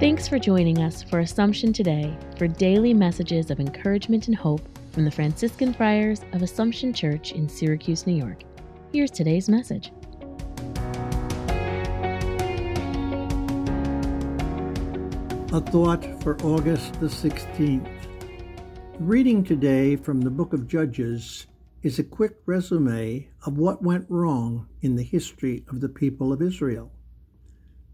Thanks for joining us for Assumption Today for daily messages of encouragement and hope from the Franciscan Friars of Assumption Church in Syracuse, New York. Here's today's message. A thought for August the 16th. The reading today from the book of Judges is a quick resume of what went wrong in the history of the people of Israel.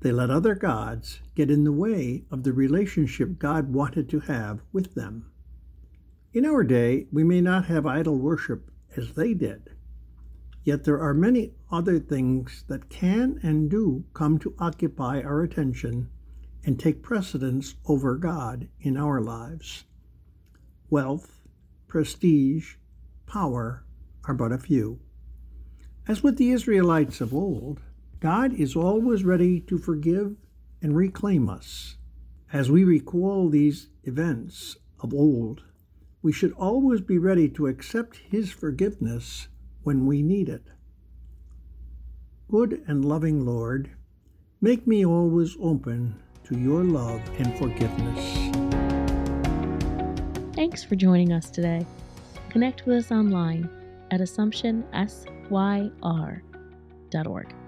They let other gods get in the way of the relationship God wanted to have with them. In our day, we may not have idol worship as they did, yet there are many other things that can and do come to occupy our attention and take precedence over God in our lives. Wealth, prestige, power are but a few. As with the Israelites of old, God is always ready to forgive and reclaim us. As we recall these events of old, we should always be ready to accept His forgiveness when we need it. Good and loving Lord, make me always open to your love and forgiveness. Thanks for joining us today. Connect with us online at AssumptionSYR.org.